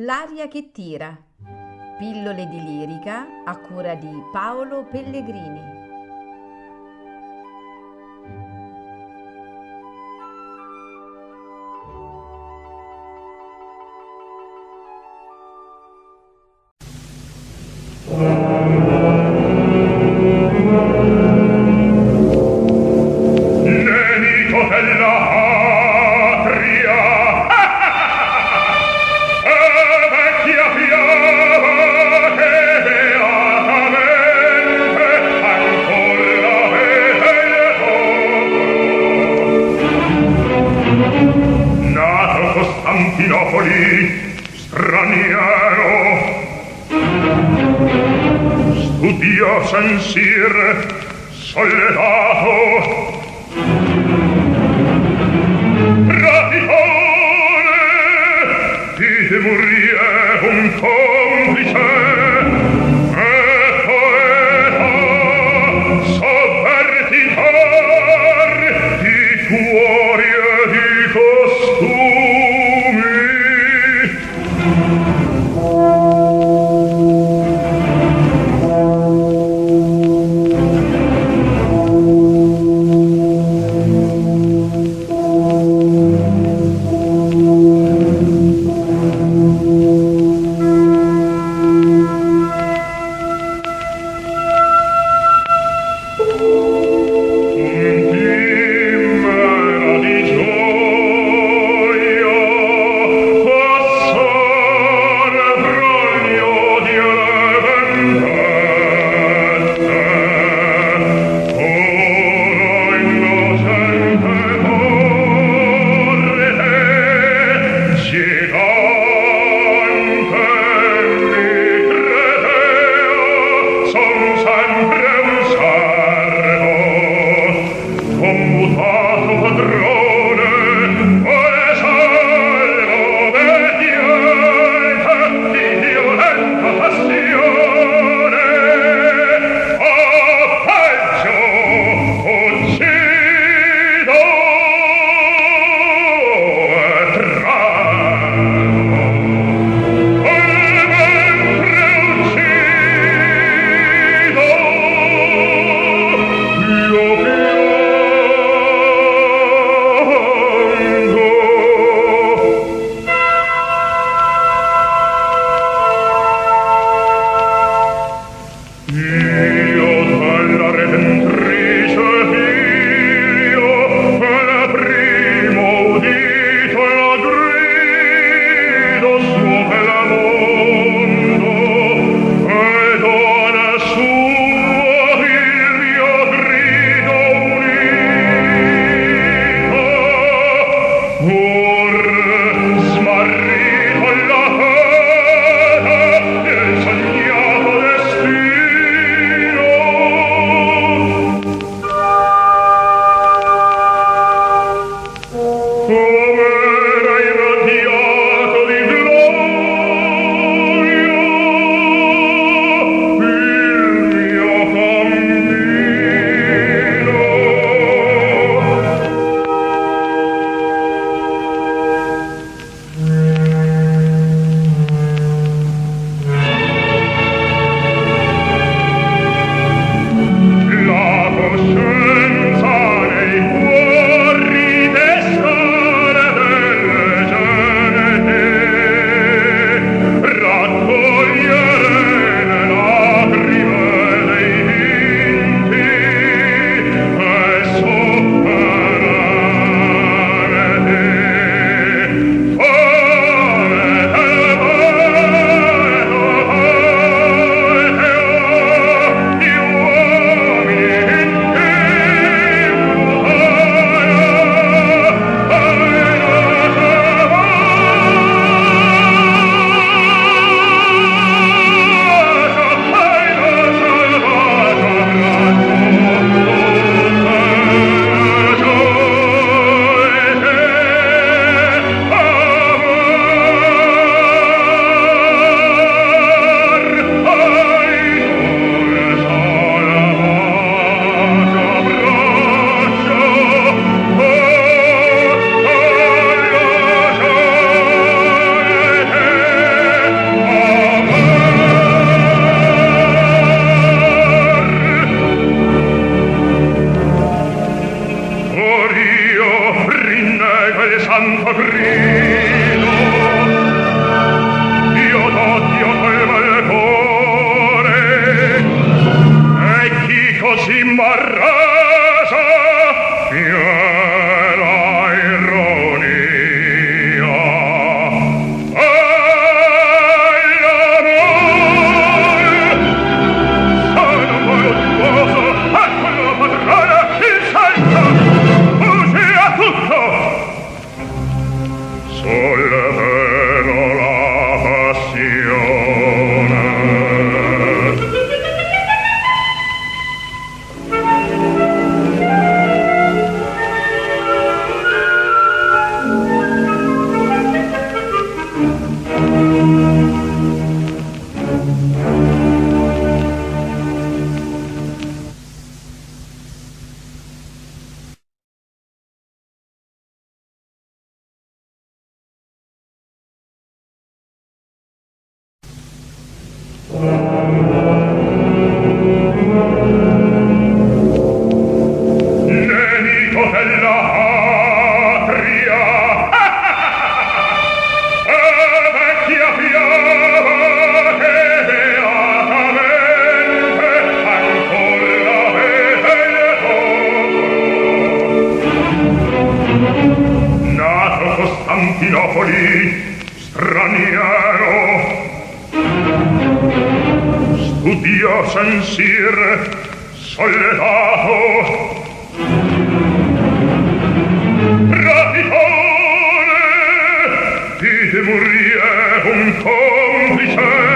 L'aria che tira. Pillole di lirica a cura di Paolo Pellegrini. Nemico della censire solledato radicone di muria Hey. Vieni, cotella, San censir solledato Rapitone dite morir un complice.